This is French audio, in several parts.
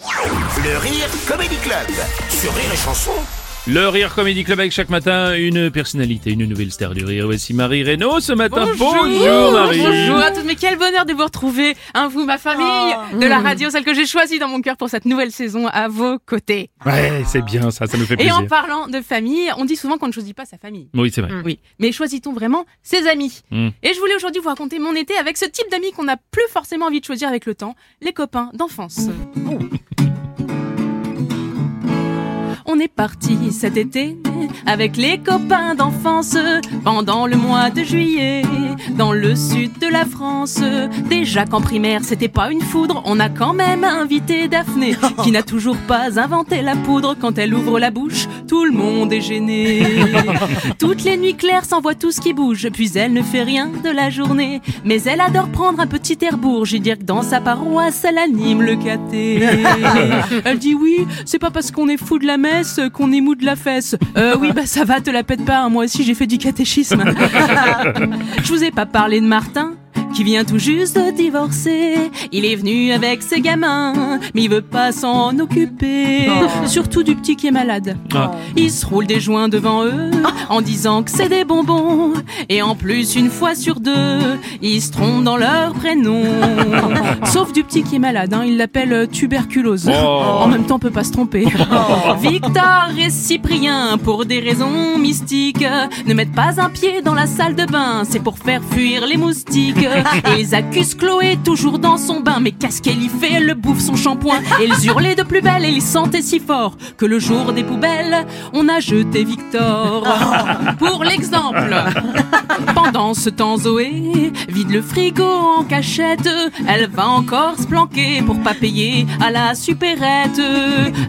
Le Rire Comedy Club sur Rire et Chanson. Le Rire Comedy Club avec chaque matin une personnalité, une nouvelle star du rire. Voici Marie Reynaud ce matin. Marie. Bonjour à tous, mais quel bonheur de vous retrouver, hein, vous, ma famille, de la radio, celle que j'ai choisie dans mon cœur pour cette nouvelle saison à vos côtés. Ouais, c'est bien ça, ça nous fait Et plaisir. en parlant de famille, on dit souvent qu'on ne choisit pas sa famille. Oui, c'est vrai. Oui, mais choisit-on vraiment ses amis? Mm. Et je voulais aujourd'hui vous raconter mon été avec ce type d'amis qu'on n'a plus forcément envie de choisir avec le temps, les copains d'enfance. On est parti cet été avec les copains d'enfance pendant le mois de juillet dans le sud de la France. Déjà qu'en primaire c'était pas une foudre, on a quand même invité Daphné qui n'a toujours pas inventé la poudre. Quand elle ouvre la bouche, tout le monde est gêné. Toutes les nuits claires s'envoie tout ce qui bouge, puis elle ne fait rien de la journée. Mais elle adore prendre un petit air bourge et dire que dans sa paroisse elle anime le caté. Elle dit oui, c'est pas parce qu'on est fou de la messe qu'on est mou de la fesse. Euh, oui, bah ça va, te la pète pas, hein, moi aussi j'ai fait du catéchisme. Je vous ai pas parlé de Martin qui vient tout juste de divorcer. Il est venu avec ses gamins, mais il veut pas s'en occuper. Surtout du petit qui est malade. Ah. Il se roule des joints devant eux en disant que c'est des bonbons. Et en plus, une fois sur deux, ils se trompent dans leur prénom. Sauf du petit qui est malade, hein, il l'appelle euh, tuberculose. En même temps, on peut pas se tromper. Victor et Cyprien, pour des raisons mystiques, ne mettent pas un pied dans la salle de bain. C'est pour faire fuir les moustiques. Et ils accusent Chloé toujours dans son bain. Mais qu'est-ce qu'elle y fait? Elle le bouffe son shampoing. Et ils hurlaient de plus belle et ils sentaient si fort que le jour des poubelles, on a jeté Victor. Pour l'exemple. Pendant ce temps, Zoé vide le frigo en cachette. Elle va encore se planquer pour pas payer à la supérette.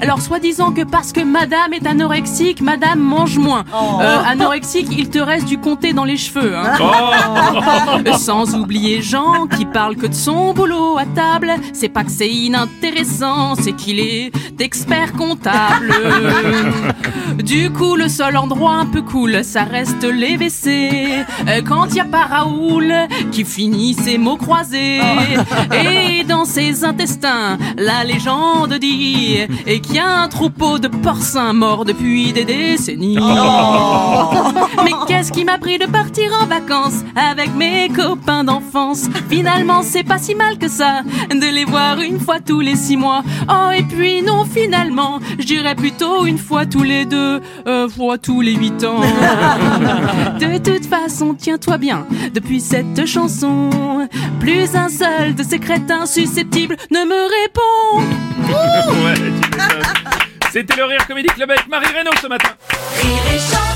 Alors, soi-disant que parce que madame est anorexique, madame mange moins. Euh, anorexique, il te reste du comté dans les cheveux. hein. Euh, Sans oublier Jean qui parle que de son boulot à table. C'est pas que c'est inintéressant, c'est qu'il est expert comptable. Du coup, le seul endroit un peu cool, ça reste les WC. Euh, Quand y a pas Raoul qui finit ses mots croisés. Et dans ses intestins, la légende dit et qu'il y a un troupeau de porcins morts depuis des décennies. Mais qu'est-ce qui m'a pris de partir en vacances avec mes copains d'enfance Finalement, c'est pas si mal que ça de les voir une fois tous les six mois. Oh, et puis non, finalement, je dirais plutôt une fois tous les deux, euh, fois tous les huit ans. De toute façon, tiens-toi bien, depuis cette chanson, plus un seul de ces crétins susceptibles ne me répond. Ouais. C'était le Rire Comedy Club avec Marie Reynaud ce matin. Rire et chanson.